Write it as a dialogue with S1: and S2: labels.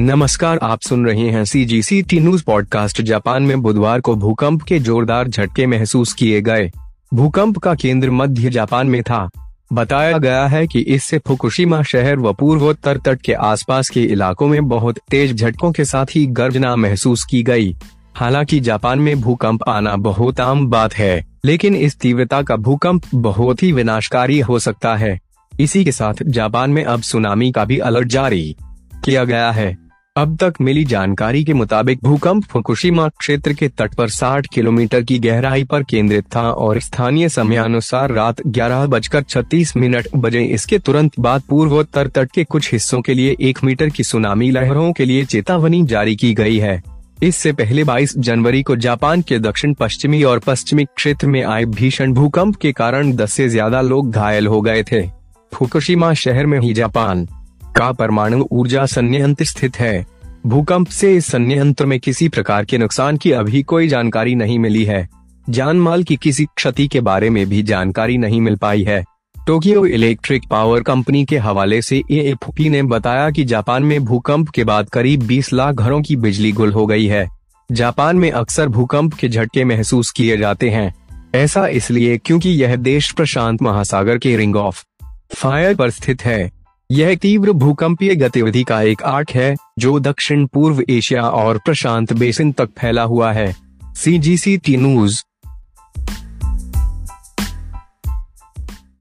S1: नमस्कार, आप सुन रहे हैं C G C T news podcast Japan में बुधवार को भूकंप के जोरदार झटके महसूस किए गए। भूकंप का केंद्र मध्य जापान में था। बताया गया है कि इससे फुकुशिमा शहर व पूर्वोत्तर तट के आसपास के इलाकों में बहुत तेज झटकों के साथ ही गर्जना महसूस की गई। हालाँकि जापान में भूकंप आना बहुत आम बात है, लेकिन इस तीव्रता का भूकंप बहुत ही विनाशकारी हो सकता है। इसी के साथ जापान में अब सुनामी का भी अलर्ट जारी किया गया है। अब तक मिली जानकारी के मुताबिक भूकंप फुकुशिमा क्षेत्र के तट पर 60 किलोमीटर की गहराई पर केंद्रित था और स्थानीय समयानुसार रात ग्यारह बजकर छत्तीस मिनट बजे इसके तुरंत बाद पूर्वोत्तर तट के कुछ हिस्सों के लिए एक मीटर की सुनामी लहरों के लिए चेतावनी जारी की गई है। इससे पहले 22 जनवरी को जापान के दक्षिण, पश्चिमी और पश्चिमी क्षेत्र में आए भीषण भूकंप के कारण 10 से ज़्यादा लोग घायल हो गए थे। फुकुशिमा शहर में ही जापान। का परमाणु ऊर्जा संयंत्र स्थित है। भूकंप से इस संयंत्र में किसी प्रकार के नुकसान की अभी कोई जानकारी नहीं मिली है। जान माल की किसी क्षति के बारे में भी जानकारी नहीं मिल पाई है। टोक्यो इलेक्ट्रिक पावर कंपनी के हवाले से ए ने बताया कि जापान में भूकंप के बाद करीब 20 लाख घरों की बिजली गुल हो गई है। जापान में अक्सर भूकंप के झटके महसूस किए जाते हैं। ऐसा इसलिए क्योंकि यह देश प्रशांत महासागर के रिंग ऑफ़ फायर पर स्थित है। यह तीव्र भूकंपीय गतिविधि का एक आर्क है, जो दक्षिण पूर्व एशिया और प्रशांत बेसिन तक फैला हुआ है। सी जी सी टी न्यूज़